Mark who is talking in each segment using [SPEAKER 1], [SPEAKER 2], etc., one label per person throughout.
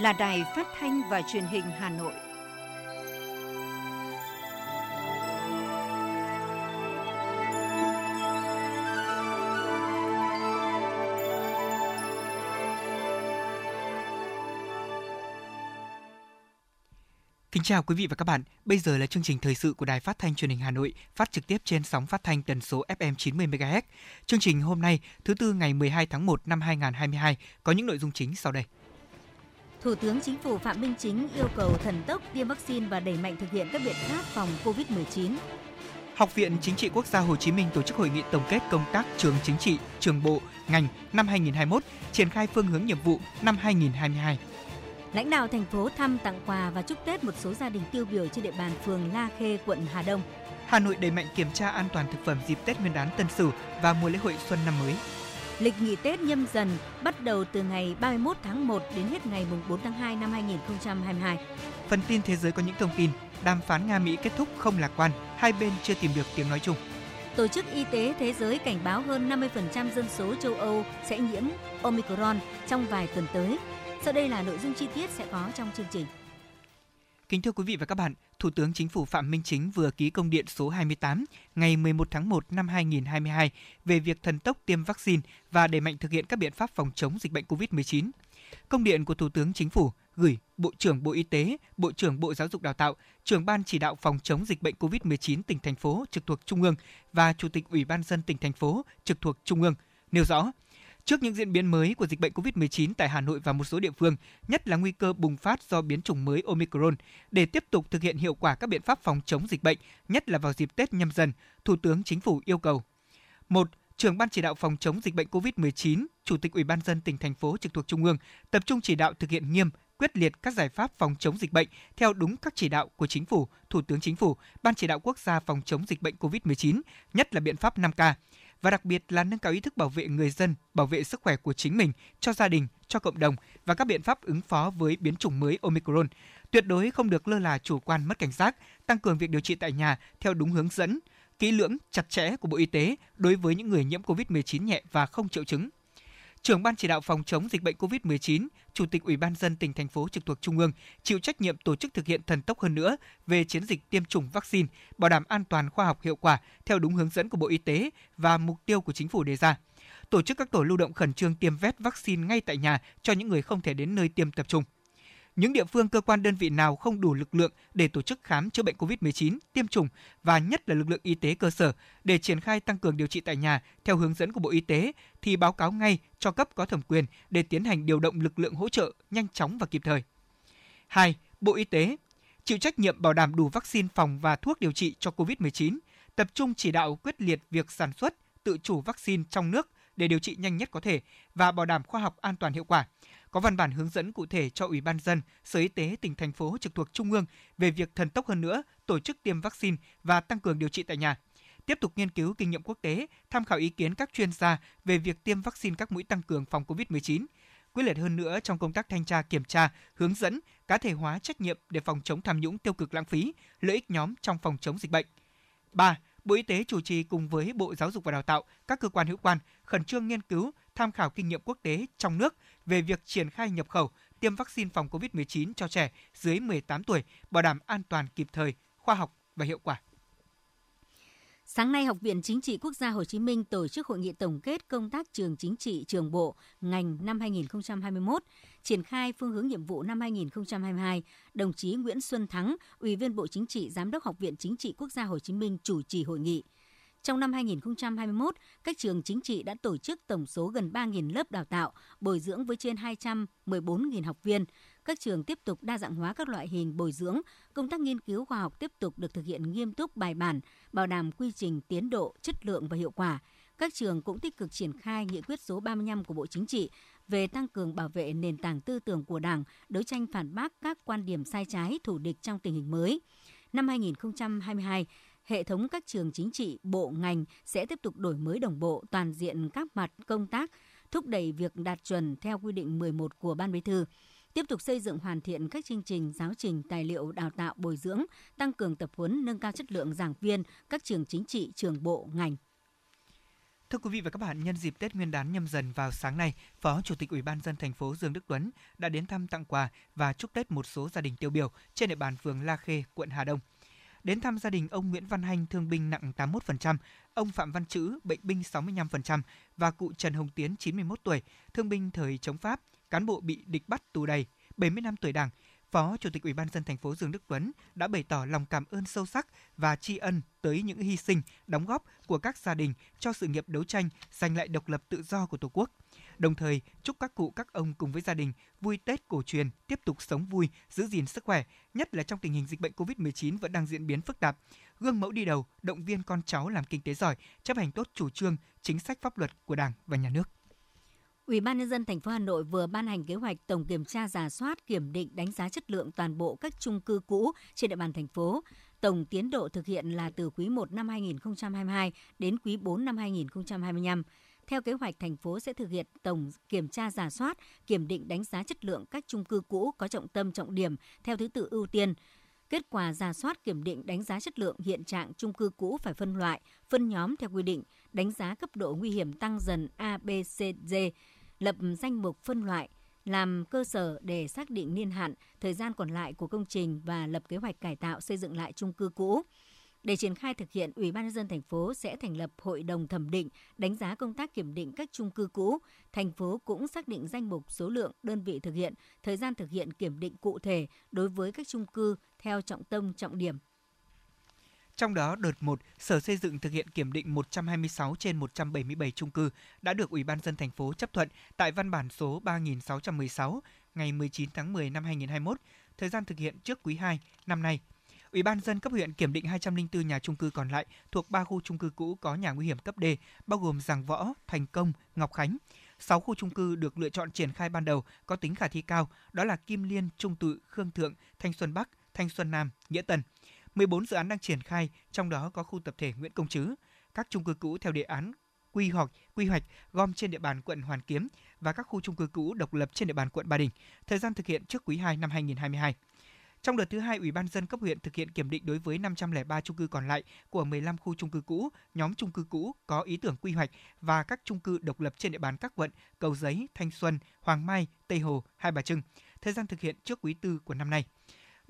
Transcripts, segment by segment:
[SPEAKER 1] là Đài Phát thanh và Truyền hình Hà Nội.
[SPEAKER 2] Kính chào quý vị và các bạn. Bây giờ là chương trình thời sự của Đài Phát thanh Truyền hình Hà Nội, phát trực tiếp trên sóng phát thanh tần số FM 90 MHz. Chương trình hôm nay, thứ tư ngày 12 tháng 1 năm 2022 có những nội dung chính sau đây.
[SPEAKER 3] Thủ tướng Chính phủ Phạm Minh Chính yêu cầu thần tốc tiêm vaccine và đẩy mạnh thực hiện các biện pháp phòng COVID-19.
[SPEAKER 2] Học viện Chính trị Quốc gia Hồ Chí Minh tổ chức hội nghị tổng kết công tác trường chính trị, trường bộ, ngành năm 2021, triển khai phương hướng nhiệm vụ năm 2022.
[SPEAKER 3] Lãnh đạo thành phố thăm tặng quà và chúc Tết một số gia đình tiêu biểu trên địa bàn phường La Khê, quận Hà Đông.
[SPEAKER 2] Hà Nội đẩy mạnh kiểm tra an toàn thực phẩm dịp Tết Nguyên đán Tân Sửu và mùa lễ hội Xuân năm mới.
[SPEAKER 3] Lịch nghỉ Tết nhâm dần bắt đầu từ ngày 31 tháng 1 đến hết ngày 4 tháng 2 năm 2022.
[SPEAKER 2] Phần tin thế giới có những thông tin, đàm phán Nga-Mỹ kết thúc không lạc quan, hai bên chưa tìm được tiếng nói chung.
[SPEAKER 3] Tổ chức Y tế Thế giới cảnh báo hơn 50% dân số châu Âu sẽ nhiễm Omicron trong vài tuần tới. Sau đây là nội dung chi tiết sẽ có trong chương trình.
[SPEAKER 2] Kính thưa quý vị và các bạn, Thủ tướng Chính phủ Phạm Minh Chính vừa ký công điện số 28 ngày 11 tháng 1 năm 2022 về việc thần tốc tiêm vaccine và đẩy mạnh thực hiện các biện pháp phòng chống dịch bệnh COVID-19. Công điện của Thủ tướng Chính phủ gửi Bộ trưởng Bộ Y tế, Bộ trưởng Bộ Giáo dục Đào tạo, trưởng ban chỉ đạo phòng chống dịch bệnh COVID-19 tỉnh thành phố trực thuộc Trung ương và Chủ tịch Ủy ban dân tỉnh thành phố trực thuộc Trung ương nêu rõ Trước những diễn biến mới của dịch bệnh COVID-19 tại Hà Nội và một số địa phương, nhất là nguy cơ bùng phát do biến chủng mới Omicron, để tiếp tục thực hiện hiệu quả các biện pháp phòng chống dịch bệnh, nhất là vào dịp Tết nhâm dần, Thủ tướng Chính phủ yêu cầu: một trưởng ban chỉ đạo phòng chống dịch bệnh COVID-19, Chủ tịch Ủy ban dân tỉnh thành phố trực thuộc Trung ương tập trung chỉ đạo thực hiện nghiêm, quyết liệt các giải pháp phòng chống dịch bệnh theo đúng các chỉ đạo của Chính phủ, Thủ tướng Chính phủ, Ban chỉ đạo quốc gia phòng chống dịch bệnh COVID-19, nhất là biện pháp 5K và đặc biệt là nâng cao ý thức bảo vệ người dân, bảo vệ sức khỏe của chính mình, cho gia đình, cho cộng đồng và các biện pháp ứng phó với biến chủng mới Omicron. Tuyệt đối không được lơ là chủ quan mất cảnh giác, tăng cường việc điều trị tại nhà theo đúng hướng dẫn, kỹ lưỡng, chặt chẽ của Bộ Y tế đối với những người nhiễm COVID-19 nhẹ và không triệu chứng trưởng ban chỉ đạo phòng chống dịch bệnh COVID-19, Chủ tịch Ủy ban dân tỉnh thành phố trực thuộc Trung ương chịu trách nhiệm tổ chức thực hiện thần tốc hơn nữa về chiến dịch tiêm chủng vaccine, bảo đảm an toàn khoa học hiệu quả theo đúng hướng dẫn của Bộ Y tế và mục tiêu của chính phủ đề ra. Tổ chức các tổ lưu động khẩn trương tiêm vét vaccine ngay tại nhà cho những người không thể đến nơi tiêm tập trung những địa phương cơ quan đơn vị nào không đủ lực lượng để tổ chức khám chữa bệnh COVID-19, tiêm chủng và nhất là lực lượng y tế cơ sở để triển khai tăng cường điều trị tại nhà theo hướng dẫn của Bộ Y tế thì báo cáo ngay cho cấp có thẩm quyền để tiến hành điều động lực lượng hỗ trợ nhanh chóng và kịp thời. 2. Bộ Y tế chịu trách nhiệm bảo đảm đủ vaccine phòng và thuốc điều trị cho COVID-19, tập trung chỉ đạo quyết liệt việc sản xuất, tự chủ vaccine trong nước để điều trị nhanh nhất có thể và bảo đảm khoa học an toàn hiệu quả có văn bản hướng dẫn cụ thể cho Ủy ban dân, Sở Y tế tỉnh thành phố trực thuộc Trung ương về việc thần tốc hơn nữa tổ chức tiêm vaccine và tăng cường điều trị tại nhà. Tiếp tục nghiên cứu kinh nghiệm quốc tế, tham khảo ý kiến các chuyên gia về việc tiêm vaccine các mũi tăng cường phòng COVID-19, quyết liệt hơn nữa trong công tác thanh tra kiểm tra, hướng dẫn, cá thể hóa trách nhiệm để phòng chống tham nhũng tiêu cực lãng phí, lợi ích nhóm trong phòng chống dịch bệnh. 3. Bộ Y tế chủ trì cùng với Bộ Giáo dục và Đào tạo, các cơ quan hữu quan khẩn trương nghiên cứu, tham khảo kinh nghiệm quốc tế trong nước về việc triển khai nhập khẩu tiêm vaccine phòng COVID-19 cho trẻ dưới 18 tuổi, bảo đảm an toàn kịp thời, khoa học và hiệu quả.
[SPEAKER 3] Sáng nay, Học viện Chính trị Quốc gia Hồ Chí Minh tổ chức hội nghị tổng kết công tác trường chính trị, trường bộ, ngành năm 2021, triển khai phương hướng nhiệm vụ năm 2022. Đồng chí Nguyễn Xuân Thắng, Ủy viên Bộ Chính trị, Giám đốc Học viện Chính trị Quốc gia Hồ Chí Minh chủ trì hội nghị. Trong năm 2021, các trường chính trị đã tổ chức tổng số gần 3.000 lớp đào tạo, bồi dưỡng với trên 214.000 học viên. Các trường tiếp tục đa dạng hóa các loại hình bồi dưỡng, công tác nghiên cứu khoa học tiếp tục được thực hiện nghiêm túc bài bản, bảo đảm quy trình tiến độ, chất lượng và hiệu quả. Các trường cũng tích cực triển khai nghị quyết số 35 của Bộ Chính trị về tăng cường bảo vệ nền tảng tư tưởng của Đảng, đấu tranh phản bác các quan điểm sai trái, thủ địch trong tình hình mới. Năm 2022, hệ thống các trường chính trị, bộ ngành sẽ tiếp tục đổi mới đồng bộ toàn diện các mặt công tác, thúc đẩy việc đạt chuẩn theo quy định 11 của Ban Bí thư tiếp tục xây dựng hoàn thiện các chương trình giáo trình tài liệu đào tạo bồi dưỡng, tăng cường tập huấn nâng cao chất lượng giảng viên các trường chính trị, trường bộ, ngành.
[SPEAKER 2] Thưa quý vị và các bạn, nhân dịp Tết Nguyên đán nhâm dần vào sáng nay, Phó Chủ tịch Ủy ban dân thành phố Dương Đức Tuấn đã đến thăm tặng quà và chúc Tết một số gia đình tiêu biểu trên địa bàn phường La Khê, quận Hà Đông. Đến thăm gia đình ông Nguyễn Văn Hanh thương binh nặng 81%, ông Phạm Văn Chữ bệnh binh 65% và cụ Trần Hồng Tiến 91 tuổi, thương binh thời chống Pháp, cán bộ bị địch bắt tù đầy, 70 năm tuổi Đảng, Phó Chủ tịch Ủy ban dân thành phố Dương Đức Tuấn đã bày tỏ lòng cảm ơn sâu sắc và tri ân tới những hy sinh, đóng góp của các gia đình cho sự nghiệp đấu tranh giành lại độc lập tự do của Tổ quốc. Đồng thời, chúc các cụ các ông cùng với gia đình vui Tết cổ truyền, tiếp tục sống vui, giữ gìn sức khỏe, nhất là trong tình hình dịch bệnh COVID-19 vẫn đang diễn biến phức tạp. Gương mẫu đi đầu, động viên con cháu làm kinh tế giỏi, chấp hành tốt chủ trương, chính sách pháp luật của Đảng và Nhà nước.
[SPEAKER 3] Ủy ban nhân dân thành phố Hà Nội vừa ban hành kế hoạch tổng kiểm tra giả soát, kiểm định, đánh giá chất lượng toàn bộ các chung cư cũ trên địa bàn thành phố. Tổng tiến độ thực hiện là từ quý 1 năm 2022 đến quý 4 năm 2025. Theo kế hoạch, thành phố sẽ thực hiện tổng kiểm tra giả soát, kiểm định đánh giá chất lượng các chung cư cũ có trọng tâm trọng điểm theo thứ tự ưu tiên. Kết quả giả soát kiểm định đánh giá chất lượng hiện trạng chung cư cũ phải phân loại, phân nhóm theo quy định, đánh giá cấp độ nguy hiểm tăng dần A, B, C, D, lập danh mục phân loại, làm cơ sở để xác định niên hạn, thời gian còn lại của công trình và lập kế hoạch cải tạo xây dựng lại chung cư cũ. Để triển khai thực hiện, Ủy ban nhân dân thành phố sẽ thành lập hội đồng thẩm định, đánh giá công tác kiểm định các chung cư cũ. Thành phố cũng xác định danh mục số lượng đơn vị thực hiện, thời gian thực hiện kiểm định cụ thể đối với các chung cư theo trọng tâm trọng điểm.
[SPEAKER 2] Trong đó, đợt 1, Sở Xây dựng thực hiện kiểm định 126 trên 177 chung cư đã được Ủy ban dân thành phố chấp thuận tại văn bản số 3616 ngày 19 tháng 10 năm 2021, thời gian thực hiện trước quý 2 năm nay. Ủy ban dân cấp huyện kiểm định 204 nhà chung cư còn lại thuộc 3 khu chung cư cũ có nhà nguy hiểm cấp D, bao gồm Giàng Võ, Thành Công, Ngọc Khánh. 6 khu chung cư được lựa chọn triển khai ban đầu có tính khả thi cao, đó là Kim Liên, Trung Tự, Khương Thượng, Thanh Xuân Bắc, Thanh Xuân Nam, Nghĩa Tân. 14 dự án đang triển khai, trong đó có khu tập thể Nguyễn Công Trứ. Các chung cư cũ theo đề án quy hoạch quy hoạch gom trên địa bàn quận Hoàn Kiếm và các khu chung cư cũ độc lập trên địa bàn quận Ba Đình. Thời gian thực hiện trước quý 2 năm 2022. Trong đợt thứ hai, Ủy ban dân cấp huyện thực hiện kiểm định đối với 503 chung cư còn lại của 15 khu chung cư cũ, nhóm chung cư cũ có ý tưởng quy hoạch và các chung cư độc lập trên địa bàn các quận Cầu Giấy, Thanh Xuân, Hoàng Mai, Tây Hồ, Hai Bà Trưng. Thời gian thực hiện trước quý tư của năm nay.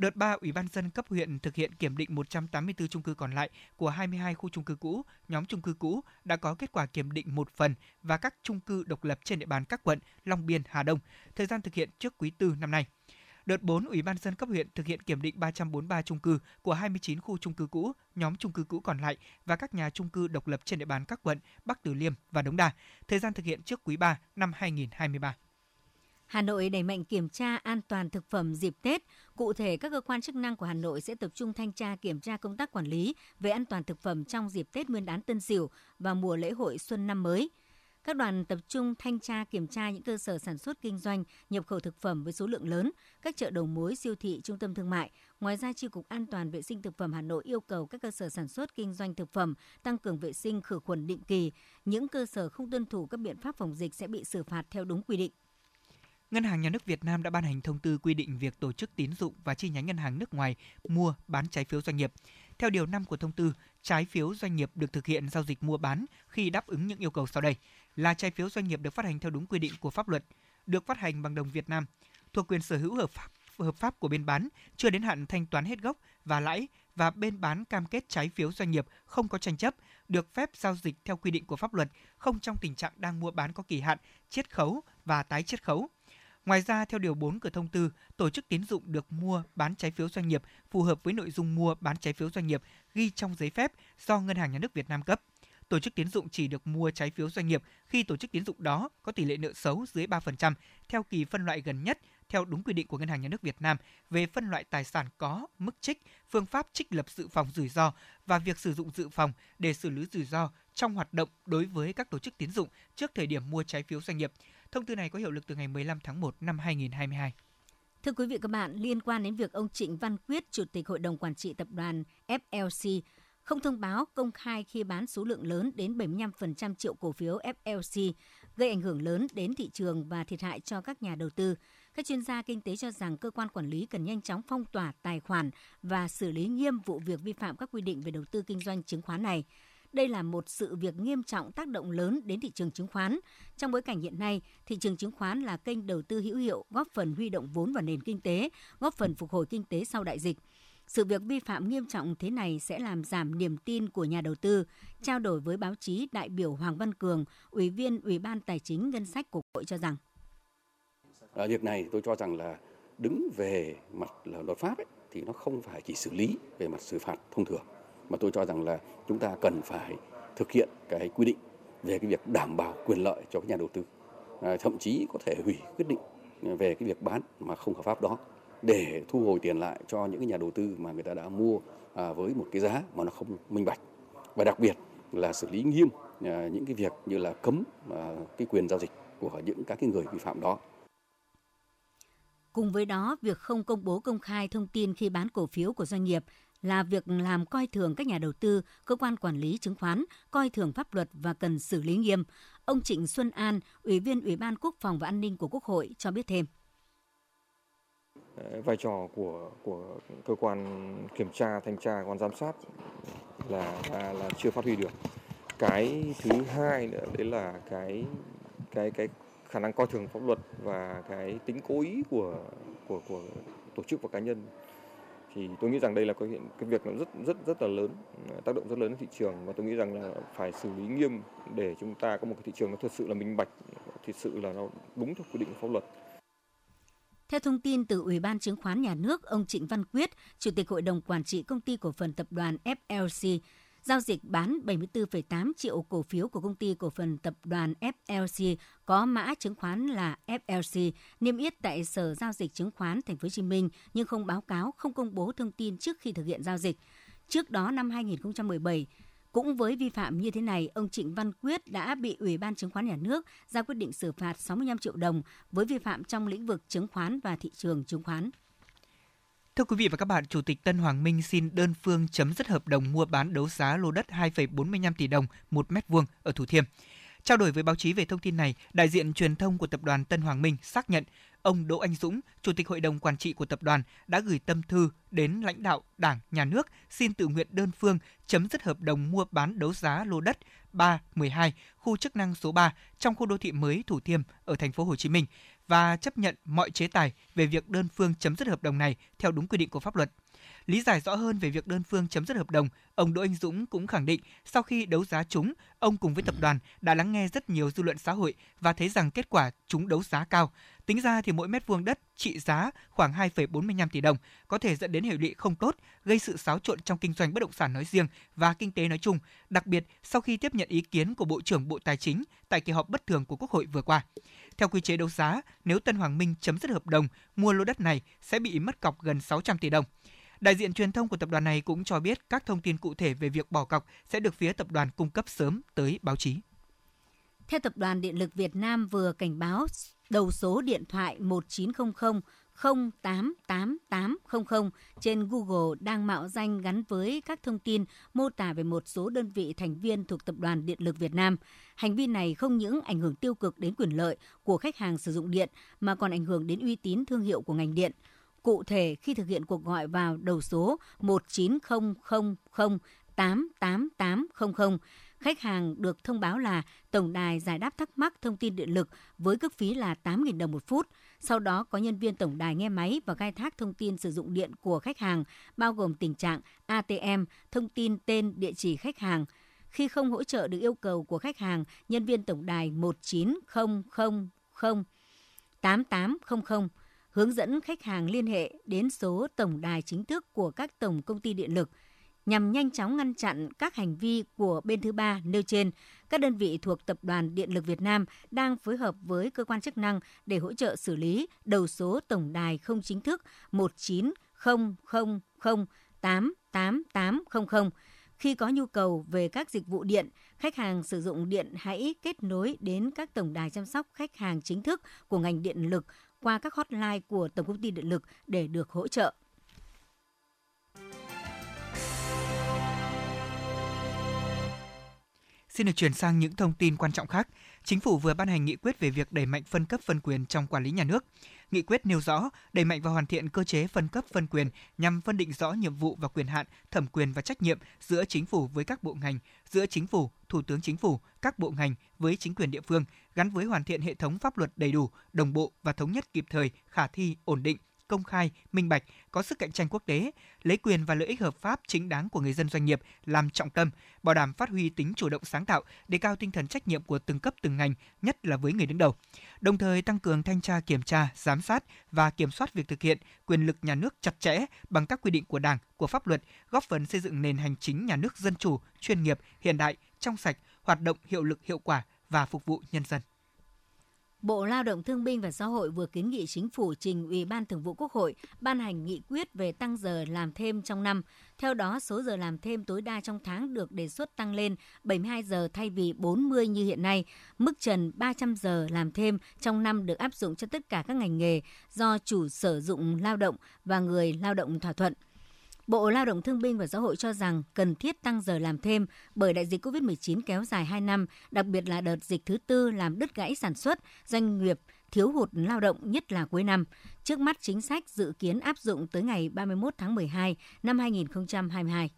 [SPEAKER 2] Đợt 3, Ủy ban dân cấp huyện thực hiện kiểm định 184 chung cư còn lại của 22 khu chung cư cũ, nhóm chung cư cũ đã có kết quả kiểm định một phần và các chung cư độc lập trên địa bàn các quận Long Biên, Hà Đông. Thời gian thực hiện trước quý tư năm nay. Đợt 4, Ủy ban dân cấp huyện thực hiện kiểm định 343 chung cư của 29 khu chung cư cũ, nhóm chung cư cũ còn lại và các nhà chung cư độc lập trên địa bàn các quận Bắc Từ Liêm và Đống Đa. Thời gian thực hiện trước quý 3 năm 2023.
[SPEAKER 3] Hà Nội đẩy mạnh kiểm tra an toàn thực phẩm dịp Tết. Cụ thể, các cơ quan chức năng của Hà Nội sẽ tập trung thanh tra kiểm tra công tác quản lý về an toàn thực phẩm trong dịp Tết Nguyên đán Tân Sửu và mùa lễ hội Xuân năm mới. Các đoàn tập trung thanh tra kiểm tra những cơ sở sản xuất kinh doanh, nhập khẩu thực phẩm với số lượng lớn, các chợ đầu mối, siêu thị, trung tâm thương mại. Ngoài ra, Chi cục An toàn vệ sinh thực phẩm Hà Nội yêu cầu các cơ sở sản xuất kinh doanh thực phẩm tăng cường vệ sinh khử khuẩn định kỳ. Những cơ sở không tuân thủ các biện pháp phòng dịch sẽ bị xử phạt theo đúng quy định.
[SPEAKER 2] Ngân hàng Nhà nước Việt Nam đã ban hành thông tư quy định việc tổ chức tín dụng và chi nhánh ngân hàng nước ngoài mua, bán trái phiếu doanh nghiệp. Theo điều 5 của thông tư, trái phiếu doanh nghiệp được thực hiện giao dịch mua bán khi đáp ứng những yêu cầu sau đây là trái phiếu doanh nghiệp được phát hành theo đúng quy định của pháp luật, được phát hành bằng đồng Việt Nam, thuộc quyền sở hữu hợp pháp hợp pháp của bên bán, chưa đến hạn thanh toán hết gốc và lãi và bên bán cam kết trái phiếu doanh nghiệp không có tranh chấp, được phép giao dịch theo quy định của pháp luật, không trong tình trạng đang mua bán có kỳ hạn, chiết khấu và tái chiết khấu. Ngoài ra, theo điều 4 của thông tư, tổ chức tín dụng được mua bán trái phiếu doanh nghiệp phù hợp với nội dung mua bán trái phiếu doanh nghiệp ghi trong giấy phép do Ngân hàng Nhà nước Việt Nam cấp. Tổ chức tín dụng chỉ được mua trái phiếu doanh nghiệp khi tổ chức tín dụng đó có tỷ lệ nợ xấu dưới 3% theo kỳ phân loại gần nhất theo đúng quy định của Ngân hàng Nhà nước Việt Nam về phân loại tài sản có, mức trích, phương pháp trích lập dự phòng rủi ro và việc sử dụng dự phòng để xử lý rủi ro trong hoạt động đối với các tổ chức tín dụng trước thời điểm mua trái phiếu doanh nghiệp. Thông tư này có hiệu lực từ ngày 15 tháng 1 năm 2022.
[SPEAKER 3] Thưa quý vị và các bạn, liên quan đến việc ông Trịnh Văn Quyết, Chủ tịch Hội đồng Quản trị Tập đoàn FLC, không thông báo công khai khi bán số lượng lớn đến 75% triệu cổ phiếu FLC, gây ảnh hưởng lớn đến thị trường và thiệt hại cho các nhà đầu tư. Các chuyên gia kinh tế cho rằng cơ quan quản lý cần nhanh chóng phong tỏa tài khoản và xử lý nghiêm vụ việc vi phạm các quy định về đầu tư kinh doanh chứng khoán này đây là một sự việc nghiêm trọng tác động lớn đến thị trường chứng khoán. Trong bối cảnh hiện nay, thị trường chứng khoán là kênh đầu tư hữu hiệu góp phần huy động vốn vào nền kinh tế, góp phần phục hồi kinh tế sau đại dịch. Sự việc vi phạm nghiêm trọng thế này sẽ làm giảm niềm tin của nhà đầu tư. Trao đổi với báo chí, đại biểu Hoàng Văn Cường, Ủy viên Ủy ban Tài chính Ngân sách của Hội cho rằng.
[SPEAKER 4] À, việc này tôi cho rằng là đứng về mặt là luật pháp ấy, thì nó không phải chỉ xử lý về mặt xử phạt thông thường mà tôi cho rằng là chúng ta cần phải thực hiện cái quy định về cái việc đảm bảo quyền lợi cho các nhà đầu tư. À, thậm chí có thể hủy quyết định về cái việc bán mà không hợp pháp đó để thu hồi tiền lại cho những cái nhà đầu tư mà người ta đã mua à, với một cái giá mà nó không minh bạch. Và đặc biệt là xử lý nghiêm à, những cái việc như là cấm à, cái quyền giao dịch của những các cái người vi phạm đó.
[SPEAKER 3] Cùng với đó, việc không công bố công khai thông tin khi bán cổ phiếu của doanh nghiệp là việc làm coi thường các nhà đầu tư, cơ quan quản lý chứng khoán, coi thường pháp luật và cần xử lý nghiêm. Ông Trịnh Xuân An, Ủy viên Ủy ban Quốc phòng và An ninh của Quốc hội cho biết thêm.
[SPEAKER 5] Ờ, vai trò của của cơ quan kiểm tra, thanh tra, quan giám sát là là, là chưa phát huy được. Cái thứ hai nữa đấy là cái cái cái khả năng coi thường pháp luật và cái tính cố ý của của của tổ chức và cá nhân thì tôi nghĩ rằng đây là cái hiện cái việc nó rất rất rất là lớn tác động rất lớn đến thị trường. Và tôi nghĩ rằng là phải xử lý nghiêm để chúng ta có một cái thị trường nó thật sự là minh bạch thực sự là nó đúng theo quy định của pháp luật.
[SPEAKER 3] Theo thông tin từ Ủy ban Chứng khoán Nhà nước, ông Trịnh Văn Quyết, Chủ tịch Hội đồng Quản trị Công ty Cổ phần Tập đoàn FLC, giao dịch bán 74,8 triệu cổ phiếu của công ty cổ phần tập đoàn FLC có mã chứng khoán là FLC niêm yết tại Sở giao dịch chứng khoán Thành phố Hồ Chí Minh nhưng không báo cáo, không công bố thông tin trước khi thực hiện giao dịch. Trước đó năm 2017, cũng với vi phạm như thế này, ông Trịnh Văn Quyết đã bị Ủy ban Chứng khoán Nhà nước ra quyết định xử phạt 65 triệu đồng với vi phạm trong lĩnh vực chứng khoán và thị trường chứng khoán.
[SPEAKER 2] Thưa quý vị và các bạn, Chủ tịch Tân Hoàng Minh xin đơn phương chấm dứt hợp đồng mua bán đấu giá lô đất 2,45 tỷ đồng một mét vuông ở Thủ Thiêm. Trao đổi với báo chí về thông tin này, đại diện truyền thông của tập đoàn Tân Hoàng Minh xác nhận ông Đỗ Anh Dũng, Chủ tịch Hội đồng Quản trị của tập đoàn đã gửi tâm thư đến lãnh đạo Đảng, Nhà nước xin tự nguyện đơn phương chấm dứt hợp đồng mua bán đấu giá lô đất 312, khu chức năng số 3 trong khu đô thị mới Thủ Thiêm ở thành phố Hồ Chí Minh và chấp nhận mọi chế tài về việc đơn phương chấm dứt hợp đồng này theo đúng quy định của pháp luật. Lý giải rõ hơn về việc đơn phương chấm dứt hợp đồng, ông Đỗ Anh Dũng cũng khẳng định sau khi đấu giá chúng, ông cùng với tập đoàn đã lắng nghe rất nhiều dư luận xã hội và thấy rằng kết quả chúng đấu giá cao. Tính ra thì mỗi mét vuông đất trị giá khoảng 2,45 tỷ đồng, có thể dẫn đến hệ lụy không tốt, gây sự xáo trộn trong kinh doanh bất động sản nói riêng và kinh tế nói chung, đặc biệt sau khi tiếp nhận ý kiến của Bộ trưởng Bộ Tài chính tại kỳ họp bất thường của Quốc hội vừa qua. Theo quy chế đấu giá, nếu Tân Hoàng Minh chấm dứt hợp đồng mua lô đất này sẽ bị mất cọc gần 600 tỷ đồng. Đại diện truyền thông của tập đoàn này cũng cho biết các thông tin cụ thể về việc bỏ cọc sẽ được phía tập đoàn cung cấp sớm tới báo chí.
[SPEAKER 3] Theo Tập đoàn Điện lực Việt Nam vừa cảnh báo đầu số điện thoại 1900 088800 trên Google đang mạo danh gắn với các thông tin mô tả về một số đơn vị thành viên thuộc Tập đoàn Điện lực Việt Nam. Hành vi này không những ảnh hưởng tiêu cực đến quyền lợi của khách hàng sử dụng điện mà còn ảnh hưởng đến uy tín thương hiệu của ngành điện. Cụ thể, khi thực hiện cuộc gọi vào đầu số 19000 88800, khách hàng được thông báo là tổng đài giải đáp thắc mắc thông tin điện lực với cước phí là 8.000 đồng một phút. Sau đó có nhân viên tổng đài nghe máy và khai thác thông tin sử dụng điện của khách hàng, bao gồm tình trạng ATM, thông tin tên, địa chỉ khách hàng. Khi không hỗ trợ được yêu cầu của khách hàng, nhân viên tổng đài 1900 8800 hướng dẫn khách hàng liên hệ đến số tổng đài chính thức của các tổng công ty điện lực nhằm nhanh chóng ngăn chặn các hành vi của bên thứ ba nêu trên. Các đơn vị thuộc Tập đoàn Điện lực Việt Nam đang phối hợp với cơ quan chức năng để hỗ trợ xử lý đầu số tổng đài không chính thức 1900 88800. Khi có nhu cầu về các dịch vụ điện, khách hàng sử dụng điện hãy kết nối đến các tổng đài chăm sóc khách hàng chính thức của ngành điện lực qua các hotline của Tổng công ty Điện lực để được hỗ trợ.
[SPEAKER 2] Xin được chuyển sang những thông tin quan trọng khác. Chính phủ vừa ban hành nghị quyết về việc đẩy mạnh phân cấp phân quyền trong quản lý nhà nước. Nghị quyết nêu rõ đẩy mạnh và hoàn thiện cơ chế phân cấp phân quyền nhằm phân định rõ nhiệm vụ và quyền hạn, thẩm quyền và trách nhiệm giữa chính phủ với các bộ ngành, giữa chính phủ, thủ tướng chính phủ, các bộ ngành với chính quyền địa phương, gắn với hoàn thiện hệ thống pháp luật đầy đủ, đồng bộ và thống nhất kịp thời, khả thi, ổn định, công khai, minh bạch, có sức cạnh tranh quốc tế, lấy quyền và lợi ích hợp pháp chính đáng của người dân doanh nghiệp làm trọng tâm, bảo đảm phát huy tính chủ động sáng tạo, đề cao tinh thần trách nhiệm của từng cấp từng ngành, nhất là với người đứng đầu. Đồng thời tăng cường thanh tra kiểm tra, giám sát và kiểm soát việc thực hiện quyền lực nhà nước chặt chẽ bằng các quy định của Đảng, của pháp luật, góp phần xây dựng nền hành chính nhà nước dân chủ, chuyên nghiệp, hiện đại, trong sạch, hoạt động hiệu lực hiệu quả và phục vụ nhân dân.
[SPEAKER 3] Bộ Lao động Thương binh và Xã hội vừa kiến nghị chính phủ trình Ủy ban Thường vụ Quốc hội ban hành nghị quyết về tăng giờ làm thêm trong năm. Theo đó, số giờ làm thêm tối đa trong tháng được đề xuất tăng lên 72 giờ thay vì 40 như hiện nay. Mức trần 300 giờ làm thêm trong năm được áp dụng cho tất cả các ngành nghề do chủ sử dụng lao động và người lao động thỏa thuận. Bộ Lao động Thương binh và Xã hội cho rằng cần thiết tăng giờ làm thêm bởi đại dịch COVID-19 kéo dài 2 năm, đặc biệt là đợt dịch thứ tư làm đứt gãy sản xuất, doanh nghiệp thiếu hụt lao động nhất là cuối năm. Trước mắt chính sách dự kiến áp dụng tới ngày 31 tháng 12 năm 2022.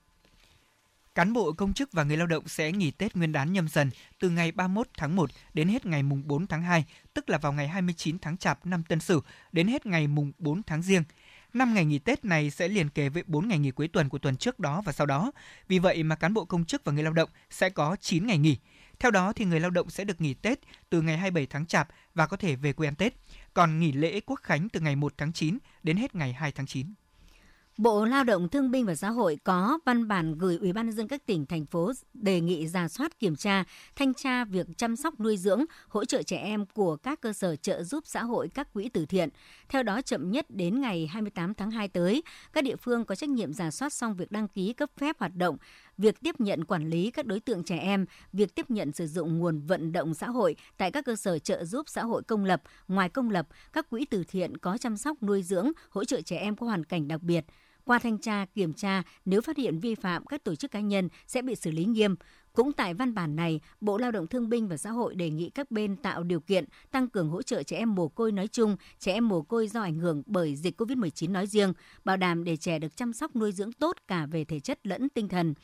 [SPEAKER 2] Cán bộ công chức và người lao động sẽ nghỉ Tết Nguyên đán nhâm dần từ ngày 31 tháng 1 đến hết ngày mùng 4 tháng 2, tức là vào ngày 29 tháng Chạp năm Tân Sửu đến hết ngày mùng 4 tháng Giêng. 5 ngày nghỉ Tết này sẽ liền kề với 4 ngày nghỉ cuối tuần của tuần trước đó và sau đó. Vì vậy mà cán bộ công chức và người lao động sẽ có 9 ngày nghỉ. Theo đó thì người lao động sẽ được nghỉ Tết từ ngày 27 tháng Chạp và có thể về quê ăn Tết. Còn nghỉ lễ Quốc khánh từ ngày 1 tháng 9 đến hết ngày 2 tháng 9.
[SPEAKER 3] Bộ Lao động Thương binh và Xã hội có văn bản gửi Ủy ban nhân dân các tỉnh thành phố đề nghị ra soát kiểm tra, thanh tra việc chăm sóc nuôi dưỡng, hỗ trợ trẻ em của các cơ sở trợ giúp xã hội các quỹ từ thiện. Theo đó chậm nhất đến ngày 28 tháng 2 tới, các địa phương có trách nhiệm giả soát xong việc đăng ký cấp phép hoạt động, việc tiếp nhận quản lý các đối tượng trẻ em, việc tiếp nhận sử dụng nguồn vận động xã hội tại các cơ sở trợ giúp xã hội công lập, ngoài công lập, các quỹ từ thiện có chăm sóc nuôi dưỡng, hỗ trợ trẻ em có hoàn cảnh đặc biệt. Qua thanh tra, kiểm tra, nếu phát hiện vi phạm, các tổ chức cá nhân sẽ bị xử lý nghiêm. Cũng tại văn bản này, Bộ Lao động Thương binh và Xã hội đề nghị các bên tạo điều kiện tăng cường hỗ trợ trẻ em mồ côi nói chung, trẻ em mồ côi do ảnh hưởng bởi dịch COVID-19 nói riêng, bảo đảm để trẻ được chăm sóc nuôi dưỡng tốt cả về thể chất lẫn tinh thần.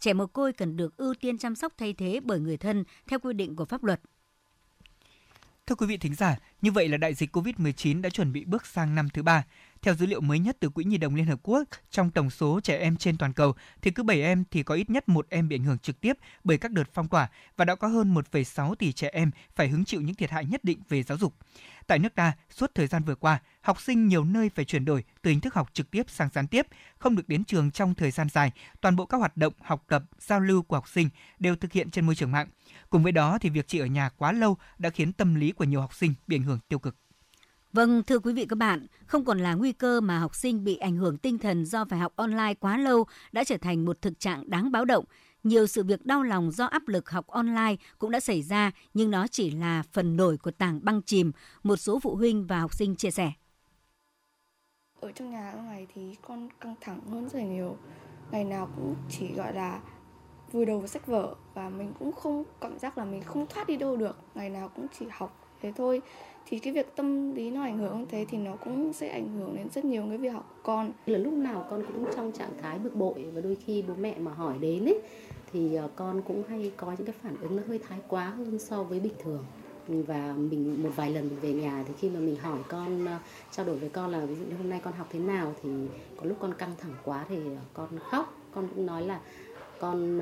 [SPEAKER 3] Trẻ mồ côi cần được ưu tiên chăm sóc thay thế bởi người thân theo quy định của pháp luật.
[SPEAKER 2] Thưa quý vị thính giả, như vậy là đại dịch COVID-19 đã chuẩn bị bước sang năm thứ ba. Theo dữ liệu mới nhất từ Quỹ Nhi đồng Liên Hợp Quốc, trong tổng số trẻ em trên toàn cầu thì cứ 7 em thì có ít nhất một em bị ảnh hưởng trực tiếp bởi các đợt phong tỏa và đã có hơn 1,6 tỷ trẻ em phải hứng chịu những thiệt hại nhất định về giáo dục. Tại nước ta, suốt thời gian vừa qua, học sinh nhiều nơi phải chuyển đổi từ hình thức học trực tiếp sang gián tiếp, không được đến trường trong thời gian dài. Toàn bộ các hoạt động học tập, giao lưu của học sinh đều thực hiện trên môi trường mạng. Cùng với đó thì việc chỉ ở nhà quá lâu đã khiến tâm lý của nhiều học sinh bị ảnh hưởng tiêu cực.
[SPEAKER 3] Vâng, thưa quý vị các bạn, không còn là nguy cơ mà học sinh bị ảnh hưởng tinh thần do phải học online quá lâu đã trở thành một thực trạng đáng báo động. Nhiều sự việc đau lòng do áp lực học online cũng đã xảy ra, nhưng nó chỉ là phần nổi của tảng băng chìm, một số phụ huynh và học sinh chia sẻ.
[SPEAKER 6] Ở trong nhà ở này thì con căng thẳng hơn rất là nhiều. Ngày nào cũng chỉ gọi là vùi đầu vào sách vở và mình cũng không cảm giác là mình không thoát đi đâu được. Ngày nào cũng chỉ học thế thôi thì cái việc tâm lý nó ảnh hưởng thế thì nó cũng sẽ ảnh hưởng đến rất nhiều cái việc học của con.
[SPEAKER 7] Là lúc nào con cũng trong trạng thái bực bội và đôi khi bố mẹ mà hỏi đến ấy, thì ờ, con cũng hay có những cái phản ứng nó hơi thái quá hơn so với bình thường. Và mình một vài lần mình về nhà thì khi mà mình hỏi con ờ, trao đổi với con là ví dụ như hôm nay con học thế nào? thì có lúc con căng thẳng quá thì ờ, con khóc. Con cũng nói là con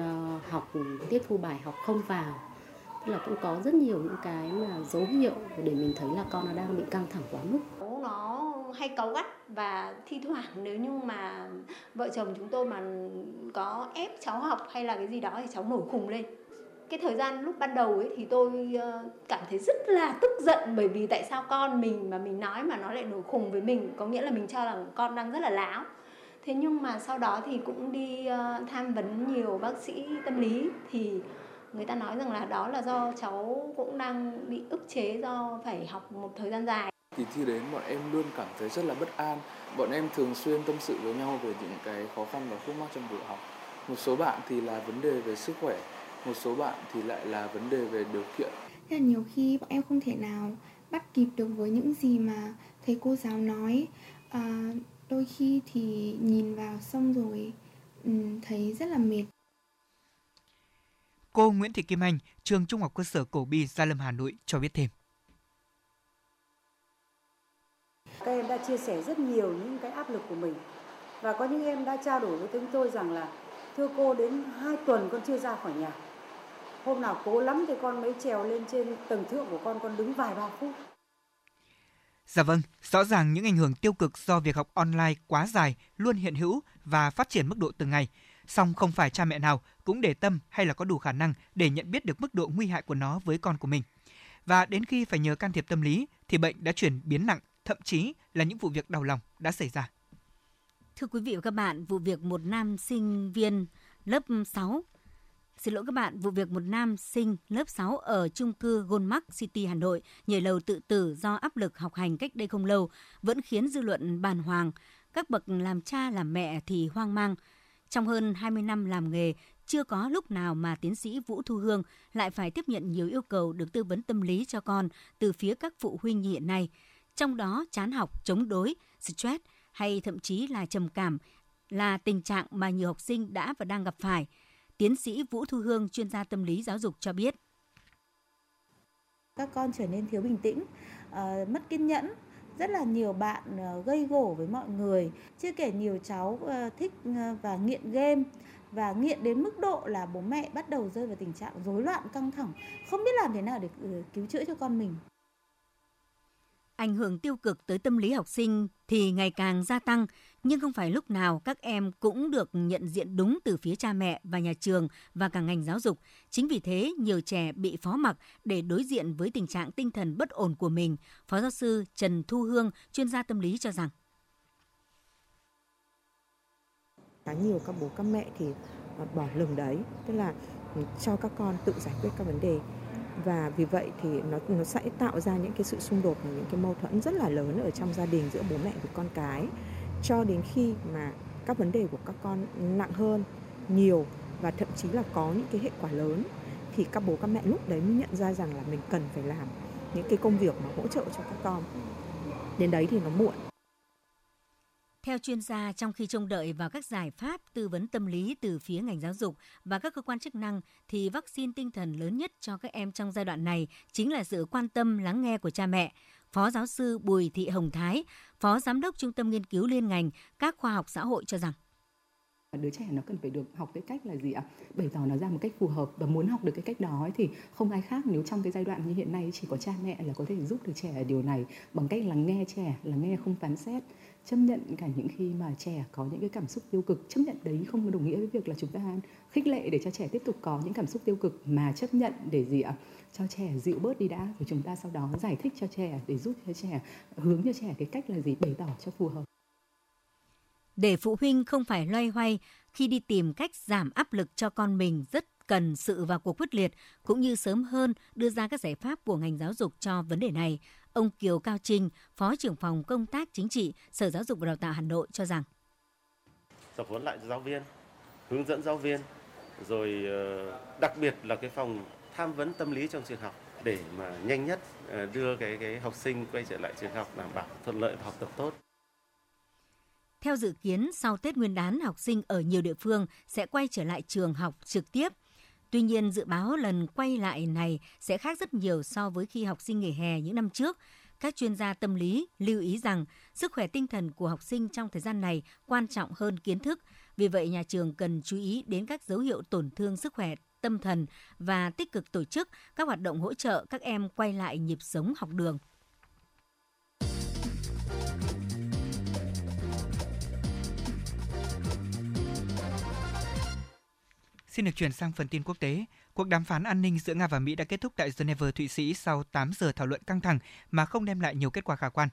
[SPEAKER 7] học tiếp thu bài học không vào tức là cũng có rất nhiều những cái mà dấu hiệu để mình thấy là con nó đang bị căng thẳng quá mức.
[SPEAKER 8] Nó hay cáu gắt và thi thoảng nếu như mà vợ chồng chúng tôi mà có ép cháu học hay là cái gì đó thì cháu nổi khùng lên. Cái thời gian lúc ban đầu ấy thì tôi ờ, cảm thấy rất là tức giận bởi vì tại sao con mình mà mình nói mà nó lại nổi khùng với mình, có nghĩa là mình cho là con đang rất là láo. Thế nhưng mà sau đó thì cũng đi ờ, tham vấn nhiều bác sĩ tâm lý thì người ta nói rằng là đó là do cháu cũng đang bị ức chế do phải học một thời gian dài.
[SPEAKER 9] Kỳ thi đến bọn em luôn cảm thấy rất là bất an. Bọn em thường xuyên tâm sự với nhau về những cái khó khăn và khúc mắc trong buổi học. Một số bạn thì là vấn đề về sức khỏe một số bạn thì lại là vấn đề về điều kiện.
[SPEAKER 10] Thế là nhiều khi bọn em không thể nào bắt kịp được với những gì mà
[SPEAKER 6] thầy cô giáo nói. À, đôi khi thì nhìn vào xong rồi um, thấy rất là mệt
[SPEAKER 2] Cô Nguyễn Thị Kim Anh, trường Trung học cơ sở Cổ Bi, Gia Lâm, Hà Nội cho biết thêm.
[SPEAKER 10] Các em đã chia sẻ rất nhiều những cái áp lực của mình. Và có những em đã trao đổi với chúng tôi rằng là thưa cô đến 2 tuần con chưa ra khỏi nhà. Hôm nào cố lắm thì con mới trèo lên trên tầng thượng của con, con đứng vài ba phút.
[SPEAKER 2] Dạ vâng, rõ ràng những ảnh hưởng tiêu cực do việc học online quá dài luôn hiện hữu và phát triển mức độ từng ngày. Song không phải cha mẹ nào cũng để tâm hay là có đủ khả năng để nhận biết được mức độ nguy hại của nó với con của mình. Và đến khi phải nhờ can thiệp tâm lý thì bệnh đã chuyển biến nặng, thậm chí là những vụ việc đau lòng đã xảy ra.
[SPEAKER 3] Thưa quý vị và các bạn, vụ việc một nam sinh viên lớp 6 Xin lỗi các bạn, vụ việc một nam sinh lớp 6 ở trung cư Goldmark City Hà Nội nhảy lầu tự tử do áp lực học hành cách đây không lâu vẫn khiến dư luận bàn hoàng. Các bậc làm cha làm mẹ thì hoang mang. Trong hơn 20 năm làm nghề, chưa có lúc nào mà tiến sĩ Vũ Thu Hương lại phải tiếp nhận nhiều yêu cầu được tư vấn tâm lý cho con từ phía các phụ huynh như hiện nay. Trong đó chán học, chống đối, stress hay thậm chí là trầm cảm là tình trạng mà nhiều học sinh đã và đang gặp phải. Tiến sĩ Vũ Thu Hương, chuyên gia tâm lý giáo dục cho biết.
[SPEAKER 11] Các con trở nên thiếu bình tĩnh, uh, mất kiên nhẫn, rất là nhiều bạn ờ, gây gổ với mọi người. Chưa kể nhiều cháu ờ, thích ờ, và nghiện game. Và nghiện đến mức độ là bố mẹ bắt đầu rơi vào tình trạng rối loạn căng thẳng, không biết làm thế nào để ừ, cứu chữa cho con mình?
[SPEAKER 3] Ảnh hưởng tiêu cực tới tâm lý học sinh thì ngày càng gia tăng, nhưng không phải lúc nào các em cũng được nhận diện đúng từ phía cha mẹ và nhà trường và cả ngành giáo dục. Chính vì thế, nhiều trẻ bị phó mặc để đối diện với tình trạng tinh thần bất ổn của mình. Phó giáo sư Trần Thu Hương, chuyên gia tâm lý cho rằng.
[SPEAKER 12] Khá nhiều các bố các mẹ thì à, bỏ lừng đấy, tức là cho các con tự giải quyết các vấn đề và vì vậy thì nó nó sẽ tạo ra những cái sự xung đột và những cái mâu thuẫn rất là lớn ở trong gia đình giữa bố mẹ với con cái cho đến khi mà các vấn đề của các con nặng hơn nhiều và thậm chí là có những cái hệ quả lớn thì các bố các mẹ lúc đấy mới nhận ra rằng là mình cần phải làm những cái công việc mà hỗ trợ cho các con đến đấy thì nó muộn
[SPEAKER 3] theo chuyên gia, trong khi trông đợi vào các giải pháp tư vấn tâm lý từ phía ngành giáo dục và các cơ quan chức năng, thì vaccine tinh thần lớn nhất cho các em trong giai đoạn này chính là sự quan tâm lắng nghe của cha mẹ. Phó giáo sư Bùi Thị Hồng Thái, Phó Giám đốc Trung tâm Nghiên cứu Liên ngành các khoa học xã hội cho rằng.
[SPEAKER 13] Đứa trẻ nó cần phải được học cái cách là gì ạ? Bày tỏ nó ra một cách phù hợp và muốn học được cái cách đó thì không ai khác nếu trong cái giai đoạn như hiện nay chỉ có cha mẹ là có thể giúp được trẻ ở điều này bằng cách là nghe trẻ là nghe không phán xét chấp nhận cả những khi mà trẻ có những cái cảm xúc tiêu cực, chấp nhận đấy không đồng nghĩa với việc là chúng ta khích lệ để cho trẻ tiếp tục có những cảm xúc tiêu cực, mà chấp nhận để gì ạ cho trẻ dịu bớt đi đã, rồi chúng ta sau đó giải thích cho trẻ để giúp cho trẻ, hướng cho trẻ cái cách là gì bày tỏ cho phù hợp
[SPEAKER 3] để phụ huynh không phải loay hoay khi đi tìm cách giảm áp lực cho con mình rất cần sự vào cuộc quyết liệt, cũng như sớm hơn đưa ra các giải pháp của ngành giáo dục cho vấn đề này. Ông Kiều Cao Trinh, Phó trưởng phòng công tác chính trị, Sở Giáo dục và Đào tạo Hà Nội cho rằng
[SPEAKER 14] tập huấn lại giáo viên, hướng dẫn giáo viên, rồi ờ, đặc biệt là cái phòng tham vấn tâm lý trong trường học để mà nhanh nhất ờ, đưa cái cái học sinh quay trở lại trường học đảm bảo thuận lợi và học tập tốt.
[SPEAKER 3] Theo dự kiến, sau Tết Nguyên đán, học sinh ở nhiều địa phương sẽ quay trở lại trường học trực tiếp. Tuy nhiên, dự báo lần quay lại này sẽ khác rất nhiều so với khi học sinh nghỉ hè những năm trước. Các chuyên gia tâm lý lưu ý rằng sức khỏe tinh thần của học sinh trong thời gian này quan trọng hơn kiến thức. Vì vậy, nhà trường cần chú ý đến các dấu hiệu tổn thương sức khỏe tâm thần và tích cực tổ chức các hoạt động hỗ trợ các em quay lại nhịp sống học đường.
[SPEAKER 2] Xin được chuyển sang phần tin quốc tế. Cuộc đàm phán an ninh giữa Nga và Mỹ đã kết thúc tại Geneva, Thụy Sĩ sau 8 giờ thảo luận căng thẳng mà không đem lại nhiều kết quả khả quan.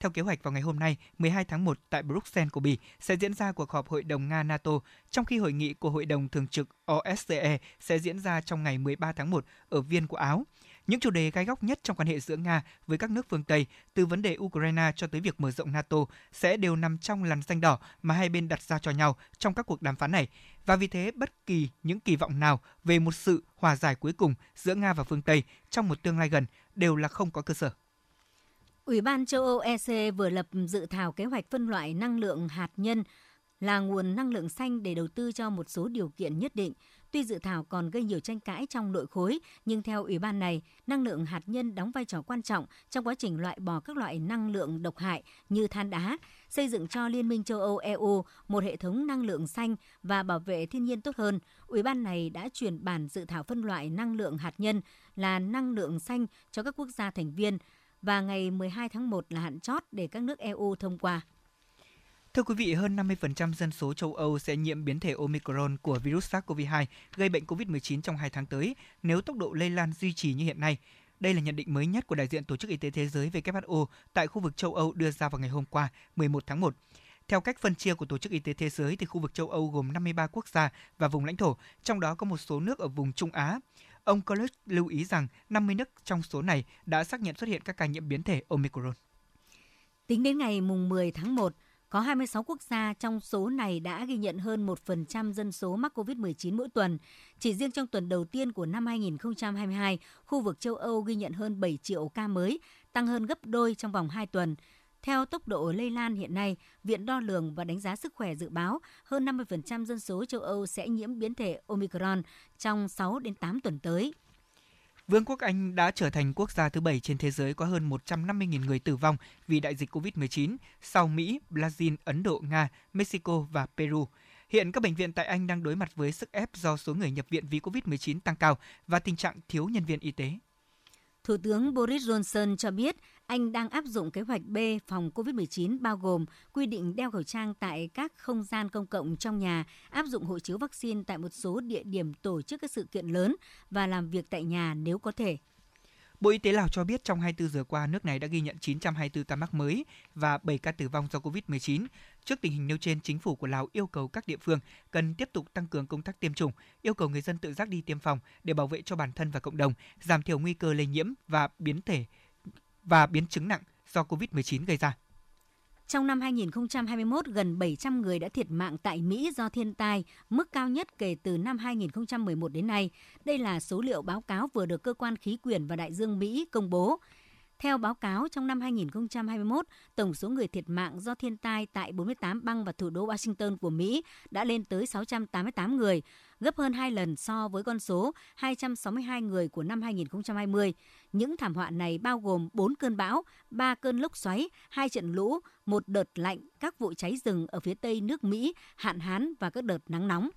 [SPEAKER 2] Theo kế hoạch vào ngày hôm nay, 12 tháng 1 tại Bruxelles của Bỉ sẽ diễn ra cuộc họp Hội đồng Nga-NATO, trong khi hội nghị của Hội đồng Thường trực OSCE sẽ diễn ra trong ngày 13 tháng 1 ở Viên của Áo. Những chủ đề gai góc nhất trong quan hệ giữa Nga với các nước phương Tây, từ vấn đề Ukraine cho tới việc mở rộng NATO, sẽ đều nằm trong làn danh đỏ mà hai bên đặt ra cho nhau trong các cuộc đàm phán này. Và vì thế, bất kỳ những kỳ vọng nào về một sự hòa giải cuối cùng giữa Nga và phương Tây trong một tương lai gần đều là không có cơ sở.
[SPEAKER 3] Ủy ban châu Âu EC vừa lập dự thảo kế hoạch phân loại năng lượng hạt nhân là nguồn năng lượng xanh để đầu tư cho một số điều kiện nhất định. Tuy dự thảo còn gây nhiều tranh cãi trong nội khối, nhưng theo Ủy ban này, năng lượng hạt nhân đóng vai trò quan trọng trong quá trình loại bỏ các loại năng lượng độc hại như than đá, xây dựng cho Liên minh châu Âu EU một hệ thống năng lượng xanh và bảo vệ thiên nhiên tốt hơn. Ủy ban này đã chuyển bản dự thảo phân loại năng lượng hạt nhân là năng lượng xanh cho các quốc gia thành viên và ngày 12 tháng 1 là hạn chót để các nước EU thông qua.
[SPEAKER 2] Thưa quý vị, hơn 50% dân số châu Âu sẽ nhiễm biến thể Omicron của virus SARS-CoV-2 gây bệnh COVID-19 trong 2 tháng tới nếu tốc độ lây lan duy trì như hiện nay. Đây là nhận định mới nhất của đại diện Tổ chức Y tế Thế giới WHO tại khu vực châu Âu đưa ra vào ngày hôm qua, 11 tháng 1. Theo cách phân chia của Tổ chức Y tế Thế giới thì khu vực châu Âu gồm 53 quốc gia và vùng lãnh thổ, trong đó có một số nước ở vùng Trung Á. Ông College lưu ý rằng 50 nước trong số này đã xác nhận xuất hiện các ca nhiễm biến thể Omicron.
[SPEAKER 3] Tính đến ngày mùng 10 tháng 1, có 26 quốc gia trong số này đã ghi nhận hơn 1% dân số mắc COVID-19 mỗi tuần. Chỉ riêng trong tuần đầu tiên của năm 2022, khu vực châu Âu ghi nhận hơn 7 triệu ca mới, tăng hơn gấp đôi trong vòng 2 tuần. Theo tốc độ lây lan hiện nay, Viện Đo lường và Đánh giá Sức khỏe dự báo hơn 50% dân số châu Âu sẽ nhiễm biến thể Omicron trong 6 đến 8 tuần tới.
[SPEAKER 2] Vương quốc Anh đã trở thành quốc gia thứ bảy trên thế giới có hơn 150.000 người tử vong vì đại dịch COVID-19 sau Mỹ, Brazil, Ấn Độ, Nga, Mexico và Peru. Hiện các bệnh viện tại Anh đang đối mặt với sức ép do số người nhập viện vì COVID-19 tăng cao và tình trạng thiếu nhân viên y tế.
[SPEAKER 3] Thủ tướng Boris Johnson cho biết anh đang áp dụng kế hoạch B phòng COVID-19 bao gồm quy định đeo khẩu trang tại các không gian công cộng trong nhà, áp dụng hộ chiếu vaccine tại một số địa điểm tổ chức các sự kiện lớn và làm việc tại nhà nếu có thể.
[SPEAKER 2] Bộ Y tế Lào cho biết trong 24 giờ qua, nước này đã ghi nhận 924 ca mắc mới và 7 ca tử vong do COVID-19. Trước tình hình nêu trên, chính phủ của Lào yêu cầu các địa phương cần tiếp tục tăng cường công tác tiêm chủng, yêu cầu người dân tự giác đi tiêm phòng để bảo vệ cho bản thân và cộng đồng, giảm thiểu nguy cơ lây nhiễm và biến thể và biến chứng nặng do COVID-19 gây ra.
[SPEAKER 3] Trong năm 2021, gần 700 người đã thiệt mạng tại Mỹ do thiên tai, mức cao nhất kể từ năm 2011 đến nay. Đây là số liệu báo cáo vừa được Cơ quan Khí quyển và Đại dương Mỹ công bố. Theo báo cáo, trong năm 2021, tổng số người thiệt mạng do thiên tai tại 48 bang và thủ đô Washington của Mỹ đã lên tới 688 người, gấp hơn 2 lần so với con số 262 người của năm 2020. Những thảm họa này bao gồm 4 cơn bão, 3 cơn lốc xoáy, 2 trận lũ, một đợt lạnh, các vụ cháy rừng ở phía tây nước Mỹ, hạn hán và các đợt nắng nóng.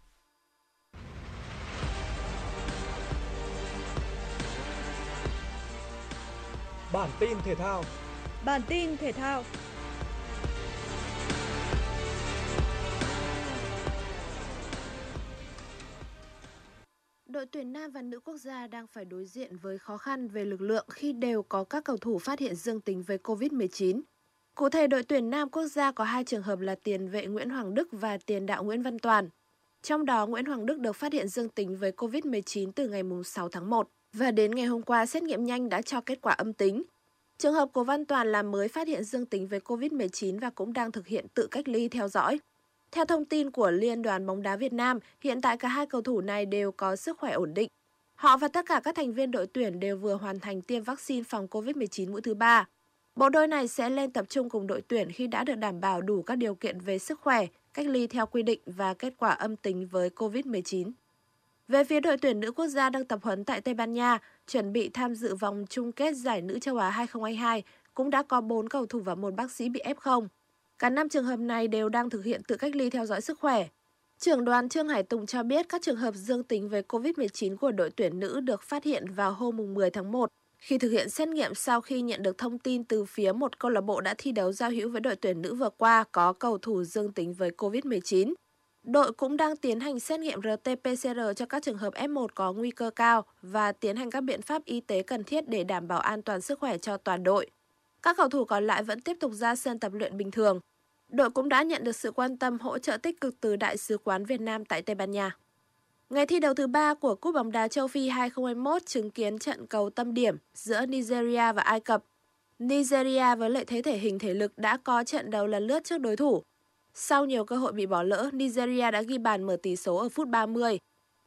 [SPEAKER 15] Bản tin thể thao.
[SPEAKER 16] Bản tin thể thao.
[SPEAKER 17] Đội tuyển nam và nữ quốc gia đang phải đối diện với khó khăn về lực lượng khi đều có các cầu thủ phát hiện dương tính với COVID-19. Cụ thể, đội tuyển nam quốc gia có hai trường hợp là tiền vệ Nguyễn Hoàng Đức và tiền đạo Nguyễn Văn Toàn. Trong đó, Nguyễn Hoàng Đức được phát hiện dương tính với COVID-19 từ ngày 6 tháng 1 và đến ngày hôm qua xét nghiệm nhanh đã cho kết quả âm tính. Trường hợp của Văn Toàn là mới phát hiện dương tính với COVID-19 và cũng đang thực hiện tự cách ly theo dõi. Theo thông tin của Liên đoàn bóng đá Việt Nam, hiện tại cả hai cầu thủ này đều có sức khỏe ổn định. Họ và tất cả các thành viên đội tuyển đều vừa hoàn thành tiêm vaccine phòng COVID-19 mũi thứ ba. Bộ đôi này sẽ lên tập trung cùng đội tuyển khi đã được đảm bảo đủ các điều kiện về sức khỏe, cách ly theo quy định và kết quả âm tính với COVID-19. Về phía đội tuyển nữ quốc gia đang tập huấn tại Tây Ban Nha, chuẩn bị tham dự vòng chung kết giải nữ châu Á 2022, cũng đã có 4 cầu thủ và một bác sĩ bị F0. Cả năm trường hợp này đều đang thực hiện tự cách ly theo dõi sức khỏe. Trưởng đoàn Trương Hải Tùng cho biết các trường hợp dương tính với COVID-19 của đội tuyển nữ được phát hiện vào hôm 10 tháng 1 khi thực hiện xét nghiệm sau khi nhận được thông tin từ phía một câu lạc bộ đã thi đấu giao hữu với đội tuyển nữ vừa qua có cầu thủ dương tính với COVID-19. Đội cũng đang tiến hành xét nghiệm RT-PCR cho các trường hợp F1 có nguy cơ cao và tiến hành các biện pháp y tế cần thiết để đảm bảo an toàn sức khỏe cho toàn đội. Các cầu thủ còn lại vẫn tiếp tục ra sân tập luyện bình thường. Đội cũng đã nhận được sự quan tâm hỗ trợ tích cực từ Đại sứ quán Việt Nam tại Tây Ban Nha. Ngày thi đấu thứ ba của Cúp bóng đá châu Phi 2021 chứng kiến trận cầu tâm điểm giữa Nigeria và Ai Cập. Nigeria với lợi thế thể hình thể lực đã có trận đấu lần lướt trước đối thủ. Sau nhiều cơ hội bị bỏ lỡ, Nigeria đã ghi bàn mở tỷ số ở phút 30.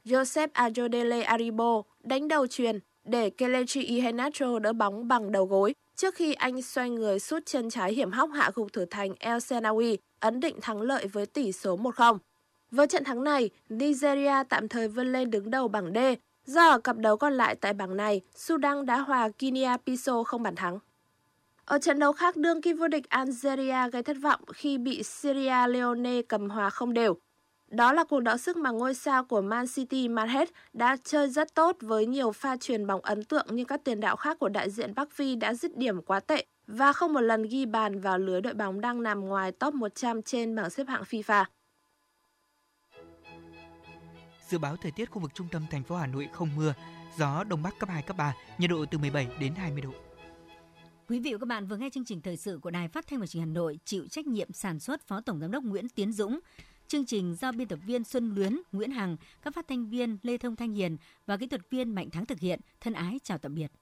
[SPEAKER 17] Joseph Ajodele Aribo đánh đầu truyền để Kelechi Iheanacho đỡ bóng bằng đầu gối. trước khi anh xoay người sút chân trái hiểm hóc hạ gục thủ thành El Senawi, ấn định thắng lợi với tỷ số 1-0. Với trận thắng này, Nigeria tạm thời vươn lên đứng đầu bảng D, do ở cặp đấu còn lại tại bảng này, Sudan đã hòa Guinea-Bissau không bàn thắng. Ở trận đấu khác, đương kim vô địch Algeria gây thất vọng khi bị Sierra Leone cầm hòa không đều. Đó là cuộc đọ sức mà ngôi sao của Man City Mahrez đã chơi rất tốt với nhiều pha truyền bóng ấn tượng nhưng các tiền đạo khác của đại diện Bắc Phi đã dứt điểm quá tệ và không một lần ghi bàn vào lưới đội bóng đang nằm ngoài top 100 trên bảng xếp hạng FIFA.
[SPEAKER 2] Dự báo thời tiết khu vực trung tâm thành phố Hà Nội không mưa, gió đông bắc cấp 2 cấp 3, nhiệt độ từ 17 đến 20 độ.
[SPEAKER 3] Quý vị và các bạn vừa nghe chương trình thời sự của Đài Phát thanh và Truyền hình Hà Nội, chịu trách nhiệm sản xuất Phó Tổng giám đốc Nguyễn Tiến Dũng. Chương trình do biên tập viên Xuân Luyến, Nguyễn Hằng, các phát thanh viên Lê Thông Thanh Hiền và kỹ thuật viên Mạnh Thắng thực hiện. Thân ái chào tạm biệt.